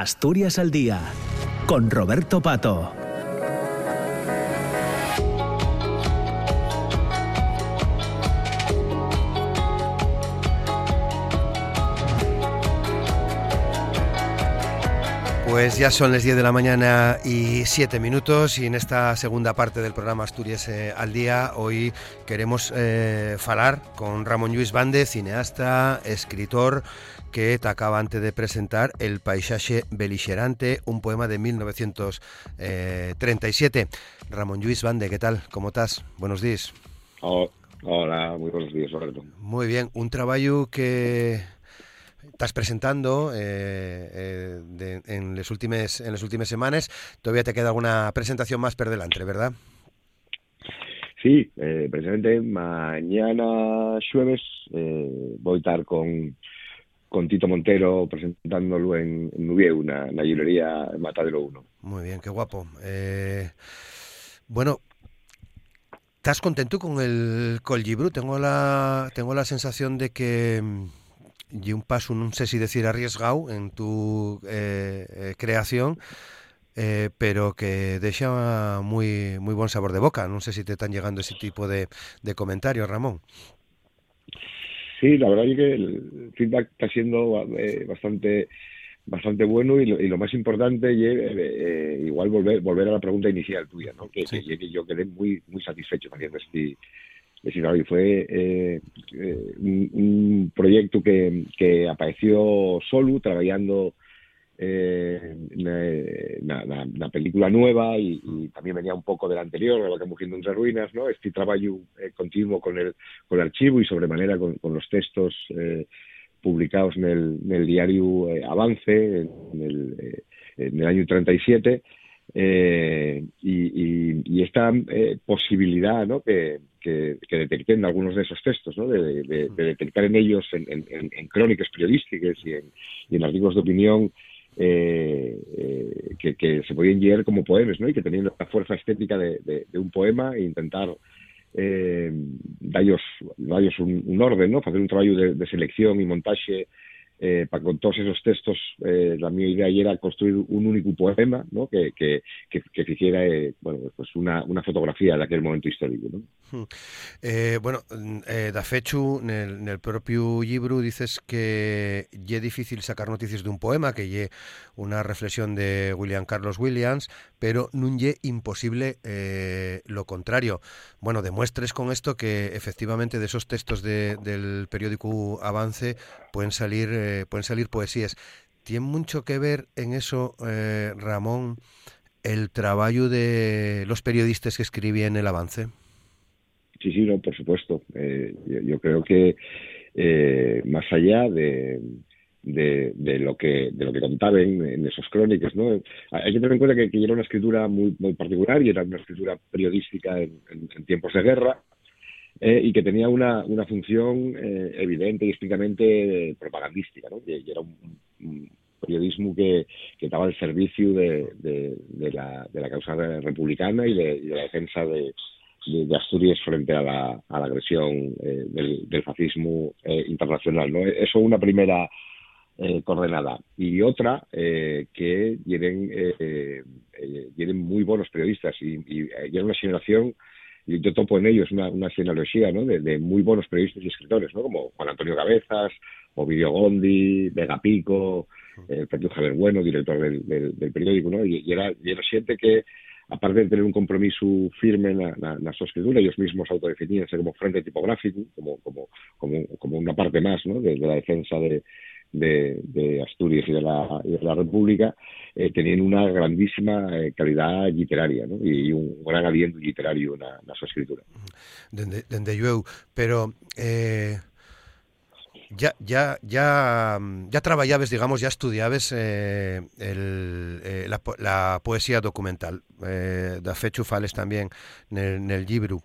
Asturias al Día, con Roberto Pato. Pues ya son las 10 de la mañana y 7 minutos y en esta segunda parte del programa Asturias eh, al Día hoy queremos eh, falar con Ramón Luis Bande, cineasta, escritor, que te acaba antes de presentar El paisaje beligerante, un poema de 1937. Ramón Luis Bande, ¿qué tal? ¿Cómo estás? Buenos días. Oh, hola, muy buenos días, Roberto. Muy bien, un trabajo que estás presentando eh, eh, de, en las últimas en las últimas semanas. Todavía te queda alguna presentación más per delante, ¿verdad? Sí, eh, precisamente mañana jueves eh, voy a estar con, con Tito Montero presentándolo en, en Nubieu, una, una librería Matadero 1. Muy bien, qué guapo. Eh, bueno, ¿estás contento con el, libro? Tengo la, tengo la sensación de que mm, y un paso, no sé si decir arriesgado en tu eh, eh, creación, pero que deja muy, muy buen sabor de boca. No sé si te están llegando ese tipo de, de comentarios, Ramón. Sí, la verdad es que el feedback está siendo eh, bastante bastante bueno y lo, y lo más importante es eh, igual volver volver a la pregunta inicial tuya, ¿no? Que, Sí. que- que yo quedé muy muy satisfecho haciendo este este y fue eh, eh, un, un proyecto que, que apareció solo trabajando eh, una, una- una película nueva y, y también venía un poco del anterior, la que Mugiendo entre ruinas, ¿no? Este trabajo eh, continuo con el, con el archivo y sobremanera con, con los textos eh, publicados en el, en el diario eh, Avance en el, en el año 37 eh, y, y, y esta posibilidad ¿no? que, que, que detecten algunos de esos textos, ¿no? de, de, de detectar en ellos en, crónicas periodísticas y en, y en artículos de opinión eh, eh, que, que se podían llegar como poemas ¿no? y que tenían la fuerza estética de, un poema e intentar eh, darlos, darlos un, orden, ¿no? hacer un trabajo de selección y montaje eh, para con todos esos textos, eh, la mi idea era construir un único poema, ¿no? Que, que, que, que hiciera, eh, bueno, pues una, una fotografía de aquel momento histórico, ¿no? Eh, bueno, mm, eh, da fechu nel, nel propio libro dices que lle difícil sacar noticias de un poema, que lle una reflexión de William Carlos Williams, pero lle imposible eh, lo contrario. Bueno, demuestres con esto que efectivamente de esos textos de, del periódico Avance pueden salir, eh, pueden salir poesías. Tiene mucho que ver en eso, eh, Ramón, el trabajo de los periodistas que escribían el Avance. Sí, sí, no, por supuesto. Eh, yo, creo que más allá de, de, de lo que de lo que contaban en, en esos crónicas, ¿no? Hay que tener en cuenta que, que era una escritura muy, muy particular y era una escritura periodística en, en, en tiempos de guerra eh, y que tenía una, una función eh, evidente y explícitamente propagandística, ¿no? Era un, un periodismo que, que estaba al servicio de, de, de, la, de la causa republicana y de, y de la defensa de, de, de, Asturias frente a la, a la agresión eh, del, del, fascismo eh, internacional. ¿no? Eso una primera eh, coordenada. Y otra, eh, que tienen, tienen muy buenos periodistas y, y, y una generación yo topo en ellos una, una genealogía ¿no? de, de, muy buenos periodistas y escritores, ¿no? como Juan Antonio Cabezas, Ovidio Gondi, Vega Pico, el propio Javier Bueno, director del, del, periódico, ¿no? y, era, y era siente que aparte de tener un compromiso firme en la, la, la su escritura, ellos mismos autodefiníanse como frente tipográfico, como, como, como, como una parte más ¿no? de, de la defensa de, de, Asturias y de la, de la República, eh, tenían una grandísima eh, calidad literaria y, un gran aliento literario en la, su escritura. Dende, dende pero... Eh ya, ya, ya, ya trabajabas, digamos, ya estudiabas eh, el, eh, la, la, poesía documental. Eh, da fecho fales también en el, libro.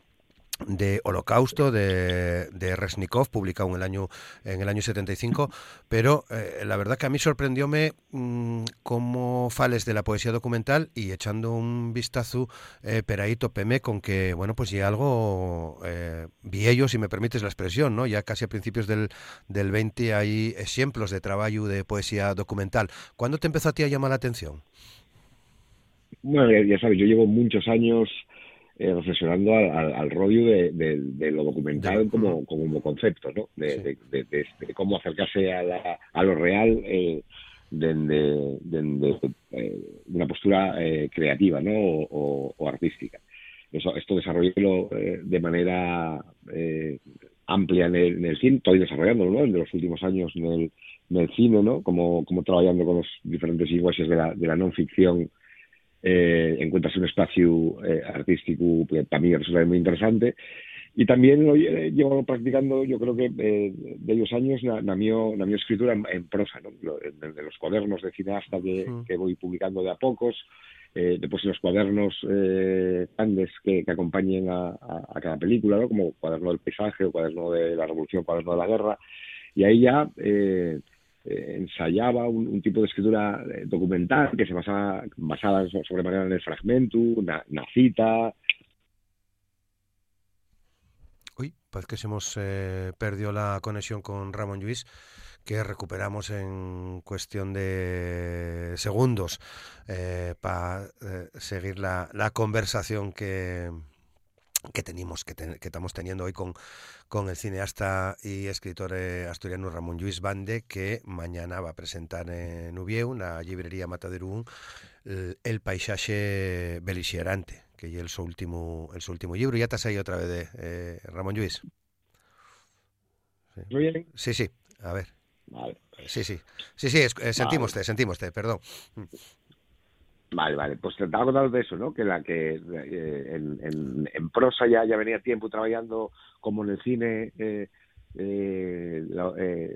De Holocausto de, de, Resnikov, publicado en el año en el año 75, pero eh, la verdad que a mí sorprendióme mmm, cómo fales de la poesía documental y echando un vistazo eh, per ahí topeme con que, bueno, pues ya algo eh, vi ellos, si me permites la expresión, ¿no? Ya casi a principios del, del 20 hay ejemplos de trabajo de poesía documental. ¿Cuándo te empezó a ti a llamar la atención? Bueno, ya sabes, yo llevo muchos años eh, reflexionando al, al, al rollo de, de, de, lo documental como, como concepto, ¿no? De, sí. de, cómo acercarse a, la, a lo real eh, desde de, eh, una postura eh, creativa, ¿no? O, o, artística. Eso, esto desarrollarlo eh, de manera eh, amplia en el, en el cine, estoy desarrollándolo, ¿no? En los últimos años en el, en el cine, ¿no? Como, como trabajando con los diferentes lenguajes de la, de la non ficción eh, encuentras un espacio eh, artístico que para mí resulta muy interesante y también lo eh, llevo practicando yo creo que eh, de ellos años la, la, mio, la mio escritura en, en prosa ¿no? de, los cuadernos de cineasta que, mm. que voy publicando de a pocos eh, después en los cuadernos eh, grandes que, que acompañen a, a, a, cada película, ¿no? como cuaderno del paisaje o cuaderno de la revolución, cuaderno de la guerra, y ahí ya eh, eh, ensayaba un, tipo de escritura eh, documental que se basaba basada sobremanera en el fragmento, una, cita. Uy, parece que se hemos eh, perdido la conexión con Ramón Lluís, que recuperamos en cuestión de segundos eh, para seguir la, la conversación que, que tenemos que, ten, que, estamos teniendo hoy con, con el cineasta y escritor eh, asturiano Ramón Lluís Bande que mañana va a presentar en Ubieu, una librería Mataderún, el, el paisaje beligerante que es el su último el su último libro. Ya estás ahí otra vez, de, eh, Ramón Lluís. Sí. Bien. sí, sí, a ver. Vale. Sí, sí, sí, sí, es, eh, sentimos vale. perdón. Vale, vale, pues te estaba contando de eso, ¿no? Que la que eh, en, en, en, prosa ya, ya venía tiempo trabajando como en el cine eh, eh, lo, eh,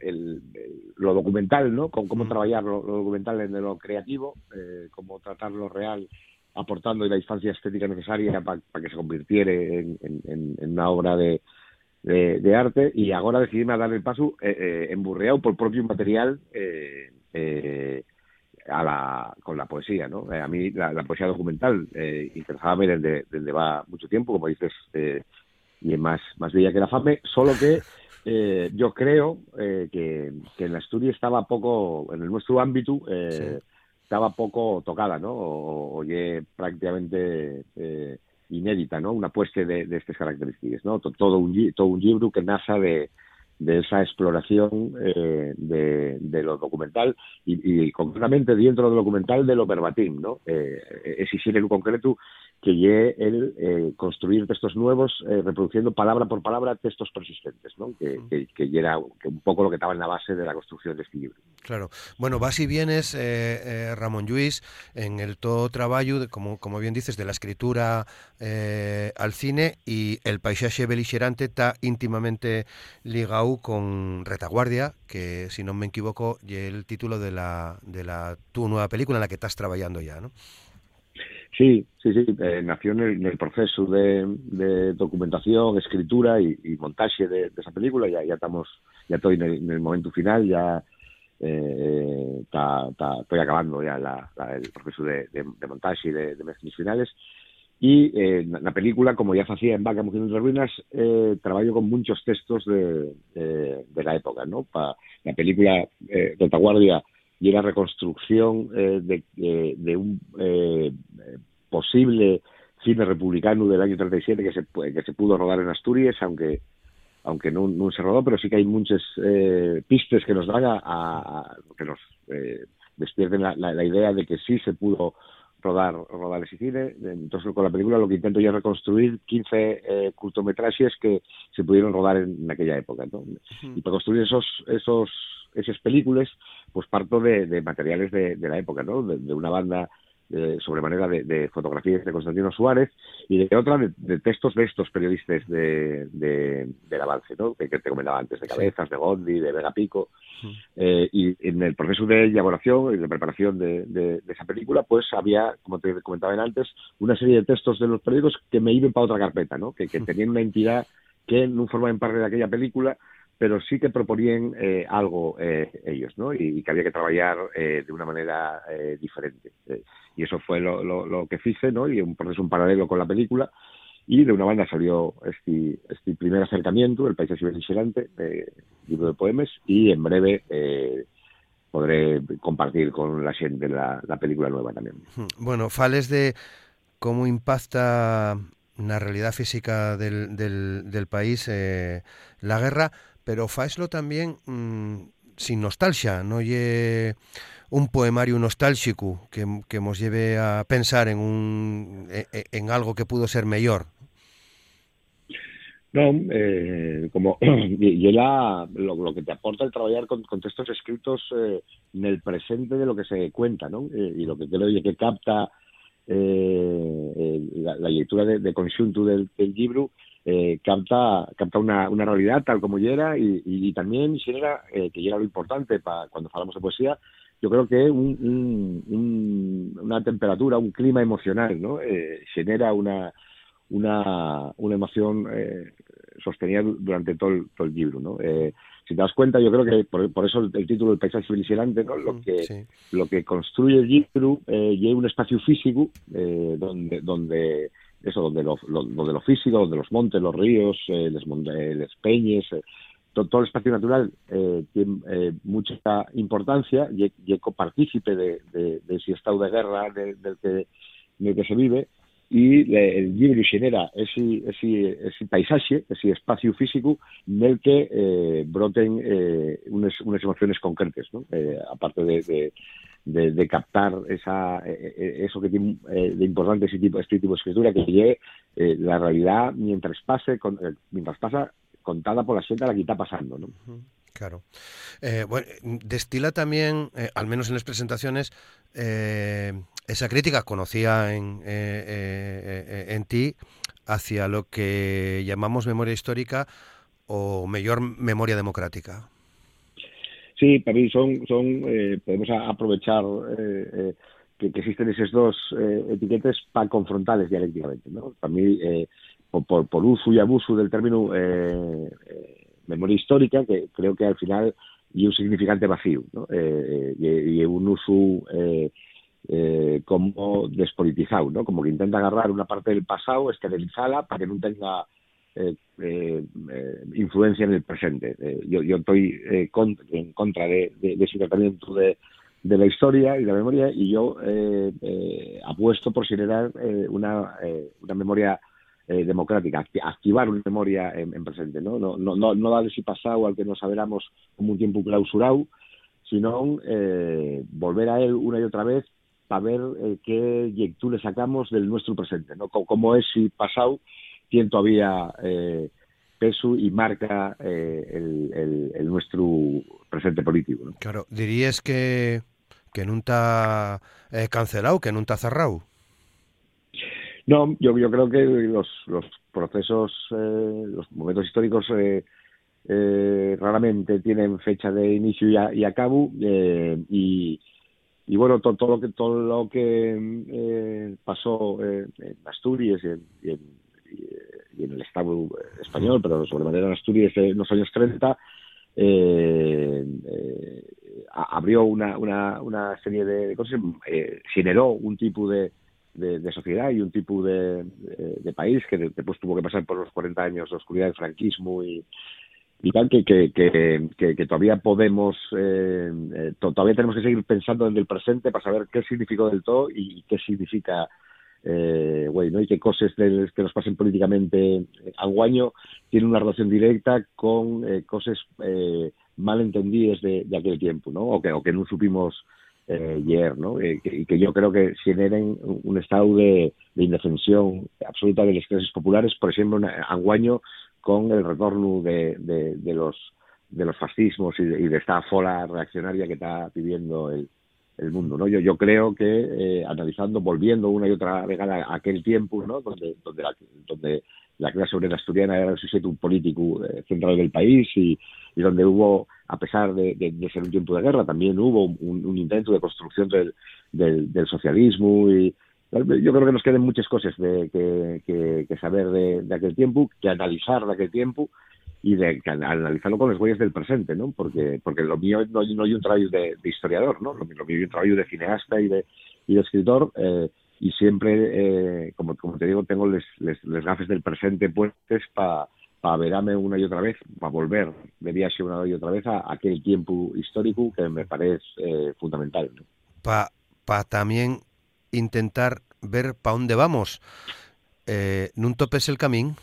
el, el, lo, documental, ¿no? Con cómo mm. trabajar lo, lo, documental en lo creativo, eh, cómo tratar lo real aportando la instancia estética necesaria para pa que se convirtiera en, una obra de, de, de, arte y ahora decidíme a dar el paso eh, eh, emburreado por propio material eh, a la, con la poesía, ¿no? Eh, a mí la, la, poesía documental eh, interesaba desde, desde va mucho tiempo, como dices, eh, y es más, más bella que la fame, solo que eh, yo creo eh, que, que en la Asturias estaba poco, en el nuestro ámbito, sí. estaba poco tocada, ¿no? O, o prácticamente inédita, ¿no? Una puesta de, de estas características, ¿no? Todo un, todo un libro que nace de, de esa exploración eh, de, de, lo documental y, y, concretamente dentro del documental de lo verbatim, ¿no? Eh, exigir en concreto que el eh, construir textos nuevos eh, reproduciendo palabra por palabra textos persistentes, ¿no? Que, que, que era un poco lo que estaba en la base de la construcción de este libro. Claro. Bueno, vas y vienes, eh, eh, Ramón Lluís, en el todo trabajo, de, como, como bien dices, de la escritura eh, al cine y el paisaje beligerante está íntimamente ligado con Retaguardia, que si no me equivoco, y el título de la, de la tu nueva película en la que estás trabajando ya, ¿no? Sí, sí, sí. Eh, nació en el, en el proceso de, de, documentación, escritura y, y montaje de, de, esa película. Ya, ya estamos, ya estoy en el, en el momento final, ya eh, ta, ta, estoy acabando ya la, la, el proceso de, de montaje y de, de finales. Y eh, la película, como ya hacía en Vaca, Mujer entre Ruinas, eh, trabajo con muchos textos de, de, de la época, ¿no? Pa, la película eh, Retaguardia y la reconstrucción eh, de, de, de, un eh, posible cine republicano del año 37 que se, que se pudo rodar en Asturias, aunque aunque no, se rodó, pero sí que hay muchas eh, pistas que nos dan a, que nos eh, despierten la, la, idea de que sí se pudo rodar rodar ese cine. Entonces, con la película lo que intento ya es reconstruir 15 eh, cortometrajes que se pudieron rodar en, en aquella época. ¿no? Uh -huh. Y para construir esos, esos, esas películas, pues parto de, de materiales de, de, la época, ¿no? De, de una banda de sobremanera de, fotografías de Constantino Suárez y de otra de, textos de estos periodistas de, del avance, ¿no? que, te comentaba antes, de Cabezas, de Gondi, de Vega Pico. Eh, y en el proceso de elaboración y de preparación de, esa película, pues había, como te comentaba antes, una serie de textos de los periódicos que me iban para otra carpeta, ¿no? que, que tenían una entidad que no formaban parte de aquella película pero sí que proponían eh, algo eh, ellos, ¿no? Y, que había que trabajar eh, de una manera diferente. Y eso fue lo, lo, que hice, ¿no? Y un proceso un paralelo con la película. Y de una banda salió este, este primer acercamiento, El Paisaje Beligerante, libro de poemas, y en breve podré compartir con la gente la, la película nueva también. Bueno, fales de cómo impacta la realidad física del, del, del país la guerra, pero faeslo también mm, sin nostalgia, no lle un poemario nostálgico que, que nos lleve a pensar en, un, e, e, en, algo que pudo ser mejor. No, eh, como y la, lo, que te aporta el trabajar con, textos escritos eh, en el presente de lo que se cuenta, ¿no? Eh, y lo que creo que capta la, la, lectura de, de conjunto del, del libro eh, capta, capta una, una, realidad tal como llega y, y, también genera, eh, que llega lo importante para cuando hablamos de poesía, yo creo que un, un, una temperatura, un clima emocional, ¿no? Eh, genera una, una, una emoción eh, sostenida durante todo el, todo el libro, ¿no? Eh, si te das cuenta, yo creo que por, por eso el, título del paisaje civilizante, ¿no? Lo que, lo que construye el libro eh, lleva un espacio físico eh, donde, donde eso, donde lo, donde lo físico, donde los montes, los ríos, eh, les, peñes, eh, todo, el espacio natural eh, tiene eh, mucha importancia y, y partícipe de, de, de, ese estado de guerra del, que, en el que se vive y el libro genera ese, ese, ese paisaje, ese espacio físico en el que eh, broten eh, unas, unas emociones concretas, ¿no? eh, aparte de, de, captar esa, eh, eh, eso que tiene eh, de importante ese tipo, este tipo de escritura, que llegue la realidad mientras pase, con, mientras pasa contada por la gente a la que está pasando. ¿no? Claro. bueno, destila también, al menos en las presentaciones, esa crítica conocía en, en ti hacia lo que llamamos memoria histórica o mejor memoria democrática. Sí, para mí son, son eh, podemos aprovechar eh, eh, que, existen esas dos eh, etiquetas para confrontarles dialécticamente. ¿no? Para mí, eh, por, por, uso y abuso del término eh, memoria histórica, que creo que al final y un significante vacío, ¿no? y, un uso como despolitizado, ¿no? como que intenta agarrar una parte del pasado, esterilizarla para que no tenga eh, eh, influencia en el presente. Eh, yo, yo estoy eh, con, en contra de, de, de, ese tratamiento de, de, la historia y de la memoria y yo eh, eh, apuesto por generar una, una memoria democrática, activar una memoria en, en, presente, ¿no? No, no, no, no pasado al que nos saberamos como un tiempo clausurado, sino volver a él una y otra vez para ver qué lectura sacamos del nuestro presente, ¿no? Cómo es si pasado tiene todavía eh, peso y marca eh, el, el, el, nuestro presente político. ¿no? Claro, dirías que, que no está eh, cancelado, que no está cerrado. No, yo, yo creo que los, los procesos, eh, los momentos históricos eh, eh, raramente tienen fecha de inicio y, a, y acabo eh, y, y bueno todo, todo, lo que todo lo que pasó eh, en Asturias y en, y en y en el Estado español, pero sobremanera en Asturias en los años 30, eh, eh, abrió una, una, una, serie de cosas, eh, generó un tipo de, de, sociedad y un tipo de, de, país que después tuvo que pasar por los 40 años de oscuridad del franquismo y, tal que, que, todavía podemos, eh, eh, todavía tenemos que seguir pensando en el presente para saber qué significó del todo y qué significa eh, bueno, y que cosas que nos pasen políticamente anguaño tienen una relación directa con eh, cosas eh, mal entendidas de, aquel tiempo, ¿no? O que, o que no supimos eh, ayer, ¿no? Eh, y que yo creo que generen un estado de, de indefensión absoluta de las clases populares, por ejemplo, en anguaño con el retorno de, de, de los de los fascismos y de, y de esta fola reaccionaria que está pidiendo el, el mundo, ¿no? Yo, yo creo que eh, analizando, volviendo una y otra vez a, aquel tiempo, ¿no? Donde, donde, la, donde la clase obrera asturiana era el sujeto político eh, central del país y, y, donde hubo, a pesar de, de, ser un tiempo de guerra, también hubo un, un intento de construcción del, del, del, socialismo y yo creo que nos quedan muchas cosas de, que, que, que saber de, de, aquel tiempo, que analizar de aquel tiempo y de analizarlo con los huellas del presente, ¿no? Porque, porque lo mío no, no hay un trabajo de, de, historiador, ¿no? Lo, mío hay un trabajo de cineasta y de, y de escritor, eh, y siempre, eh, como, como te digo, tengo les, les, les gafes del presente puestos para pa verame una y otra vez, para volver de viaje una y otra vez a, a aquel tiempo histórico que me parece eh, fundamental. ¿no? Para pa también intentar ver para dónde vamos. Eh, ¿No topes el camino?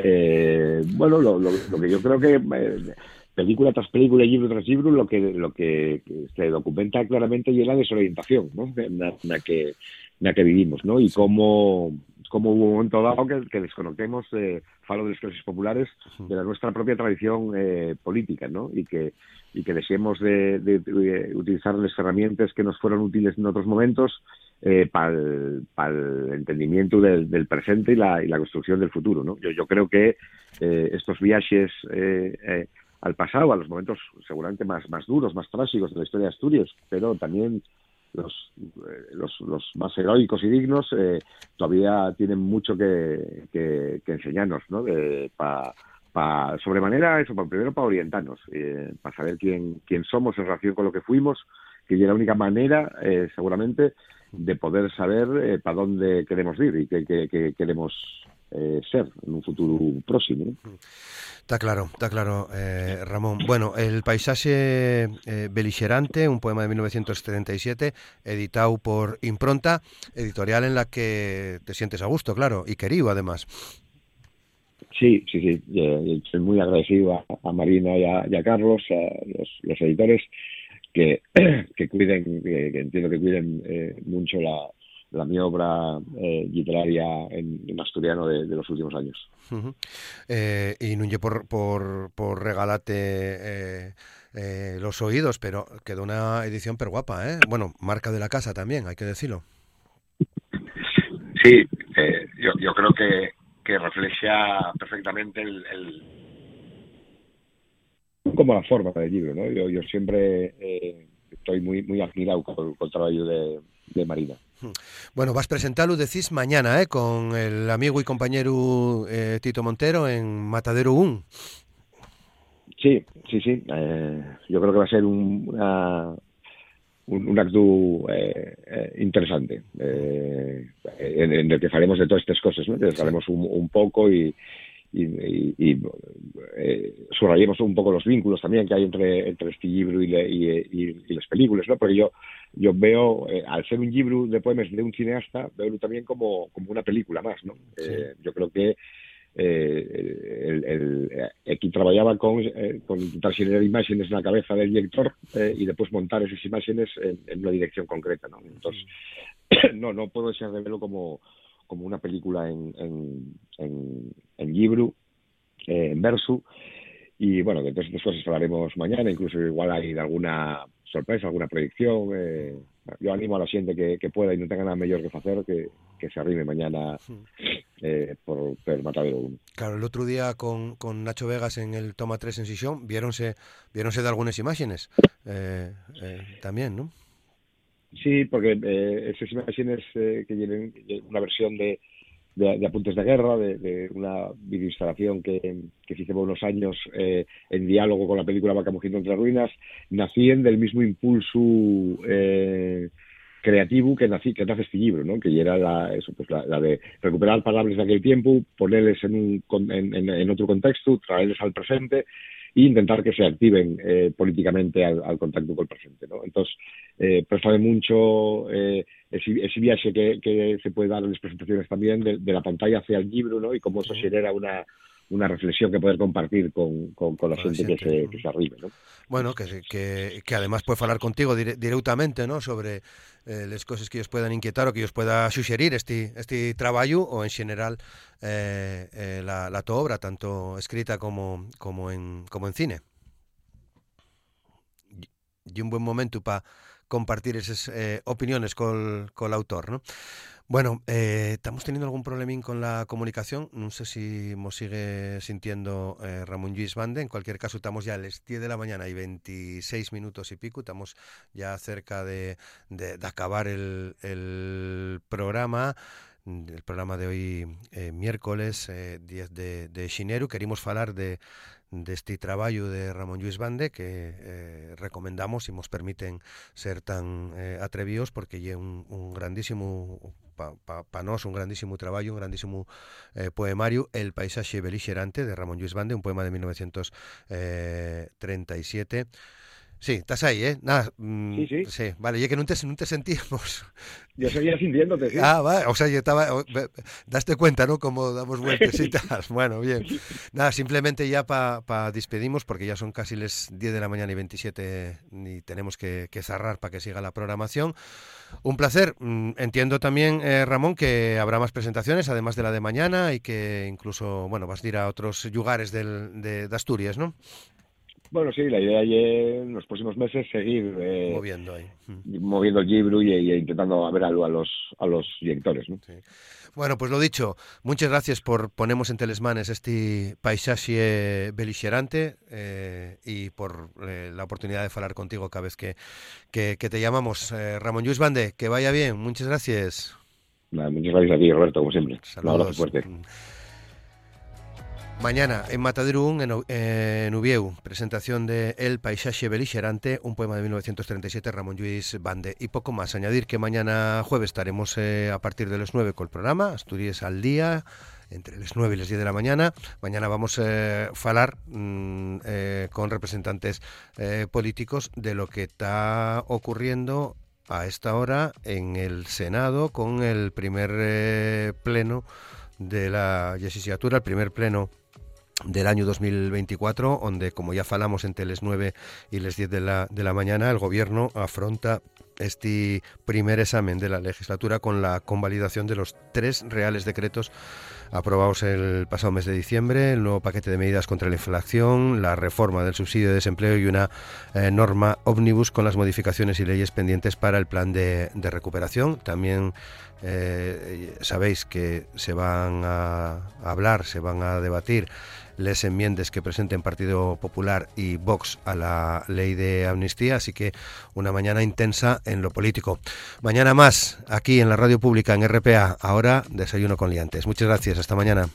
Eh, bueno, lo, lo, lo, que yo creo que eh, película tras película, libro tras libro, lo que lo que, se documenta claramente y es la desorientación, ¿no? En la, en la que en la que vivimos, ¿no? Y cómo como hubo un momento dado que, que desconectemos, eh, falo de las clases populares, de la nuestra propia tradición eh, política, ¿no? Y que, y que deseemos de, de, de, utilizar las herramientas que nos fueron útiles en otros momentos eh, para el, pa el, entendimiento del, del presente y la, y la, construcción del futuro, ¿no? Yo, yo creo que eh, estos viajes al pasado, a los momentos seguramente más, más duros, más trágicos de la historia de Asturias, pero también los, los, los más heroicos y dignos eh, todavía tienen mucho que, que, enseñarnos, ¿no? Para pa, sobremanera, eso, primero para orientarnos, eh, para saber quién, quién somos en relación con lo que fuimos, que es la única manera, eh, seguramente, de poder saber eh, para dónde queremos ir y qué, qué, qué queremos eh, ser en un futuro próximo. ¿no? Está claro, está claro, eh, Ramón. Bueno, El paisaje eh, beligerante, un poema de 1977, editado por Impronta, editorial en la que te sientes a gusto, claro, y querido además. Sí, sí, sí. Yo, soy muy agradecido a, a Marina y a, y a, Carlos, a los, los editores, que, que cuiden, que, que, entiendo que cuiden eh, mucho la, la mi obra eh, literaria en, en asturiano de, de, los últimos años. Uh -huh. eh, y no por, por, por regalarte eh, eh, los oídos, pero quedó una edición per guapa, ¿eh? Bueno, marca de la casa también, hay que decirlo. Sí, eh, yo, yo creo que, que refleja perfectamente el, el, como la forma del libro, ¿no? Yo, yo siempre eh, estoy muy muy admirado con, con el trabajo de, de Marina. Bueno, vas a presentarlo, decís, mañana, ¿eh? Con el amigo y compañero eh, Tito Montero en Matadero 1. Sí, sí, sí. Eh, yo creo que va a ser un, una, un, un acto eh, eh, interesante en, en, el que faremos de todas estas cosas, ¿no? Sí. haremos un, un poco y, y, y, y eh, subrayemos un poco los vínculos también que hay entre, entre este libro y, le, y, y, las películas, ¿no? Porque yo, yo veo, eh, al ser un libro de poemas de un cineasta, veo también como, como una película más, ¿no? Sí. Eh, yo creo que eh, el, el, aquí trabajaba con, eh, con intentar generar imágenes en la cabeza del director eh, y después montar esas imágenes en, en, una dirección concreta, ¿no? Entonces, no, no puedo dejar de verlo como, como una película en, en, en, en libro, eh, en verso, y bueno, de todas estas cosas hablaremos mañana, incluso igual hay alguna sorpresa, alguna proyección. Eh, yo animo a la gente que, que, pueda y no tenga nada mejor que hacer que, que se arrime mañana eh, por, por Matadero 1. Claro, el otro día con, con, Nacho Vegas en el Toma 3 en Sisión, viéronse, viéronse de algunas imágenes eh, eh, también, ¿no? Sí, porque eh, esas imágenes eh, que tienen una versión de, de, apuntes de guerra, de, de una videoinstalación que, que se por unos años eh, en diálogo con la película Vaca Mugiendo entre ruinas, nacían del mismo impulso eh, creativo que, nací, que nace este libro, ¿no? que era la, eso, pues la, de recuperar palabras de aquel tiempo, ponerles en, un, en, en, en otro contexto, traerles al presente e intentar que se activen eh, políticamente al, al, contacto con el presente. ¿no? Entonces, eh, préstame mucho eh, ese, ese, viaje que, que, se puede dar en las presentaciones también de, de, la pantalla hacia el libro ¿no? y cómo eso genera una, una reflexión que poder compartir con, con, con la gente que se, que se arribe, ¿no? Bueno, que, que, que además puede hablar contigo dire, directamente, ¿no? Sobre eh, las cosas que ellos puedan inquietar o que ellos pueda sugerir este, este trabajo o en general eh, eh, la, la tu obra, tanto escrita como, como, en, como en cine. Y un buen momento para compartir esas eh, opiniones con el autor, ¿no? Bueno, eh, estamos teniendo algún problemín con la comunicación. No sé si nos sigue sintiendo eh, Ramón Luis Bande. En cualquier caso, estamos ya a las 10 de la mañana y 26 minutos y pico. Estamos ya cerca de, acabar el, programa el programa de hoy eh, miércoles 10 de, de xineru querimos falar de este trabajo de Ramón Luis Bande que recomendamos y nos permiten ser tan atrevidos porque es un, un grandísimo pa, pa un grandísimo trabajo, un grandísimo eh, poemario, El paisaje beligerante, de Ramón Luis Bande, un poema de 1937. Sí, estás ahí, ¿eh? Nada, mm, sí, sí. Sí, vale, ya que no te, no te sentimos. Yo seguía sintiéndote, sí. Ah, vale, o sea, yo estaba... Daste cuenta, ¿no? Como damos vueltecitas. bueno, bien. Nada, simplemente ya para pa despedimos, porque ya son casi las 10 de la mañana y 27 y tenemos que, que cerrar para que siga la programación. Un placer. Mm, entiendo también, eh, Ramón, que habrá más presentaciones, además de la de mañana, y que incluso, bueno, vas a ir a otros lugares del, de, de Asturias, ¿no? Bueno, sí, la idea es en los próximos meses seguir eh, moviendo ahí. moviendo el libro y, intentando ver algo a los a los directores. ¿no? Bueno, pues lo dicho, muchas gracias por ponernos en Telesmanes este paisaje beligerante eh, y por eh, la oportunidad de hablar contigo cada vez que, que, te llamamos. Ramón Luis Bande, que vaya bien, muchas gracias. muchas gracias a ti, Roberto, como siempre. Saludos. fuerte. Mañana en Matadero en, en Ubieu, presentación de El paisaje beligerante, un poema de 1937, Ramón Lluís Bande. Y poco más, añadir que mañana jueves estaremos eh, a partir de las 9 con el programa, Asturias al día, entre las 9 y las 10 de la mañana. Mañana vamos a eh, hablar mm, eh, con representantes políticos de lo que está ocurriendo a esta hora en el Senado con el primer pleno de la legislatura, el primer pleno del año 2024, donde, como ya falamos entre las 9 y las 10 de la, de la mañana, el Gobierno afronta este primer examen de la legislatura con la convalidación de los tres reales decretos aprobados el pasado mes de diciembre, el nuevo paquete de medidas contra la inflación, la reforma del subsidio de desempleo y una eh, norma ómnibus con las modificaciones y leyes pendientes para el plan de, recuperación. También eh, sabéis que se van a hablar, se van a debatir les enmiendas que presenten Partido Popular y Vox a la ley de amnistía, así que una mañana intensa en lo político. Mañana más aquí en la radio pública en RPA, ahora desayuno con liantes. Muchas gracias, hasta mañana.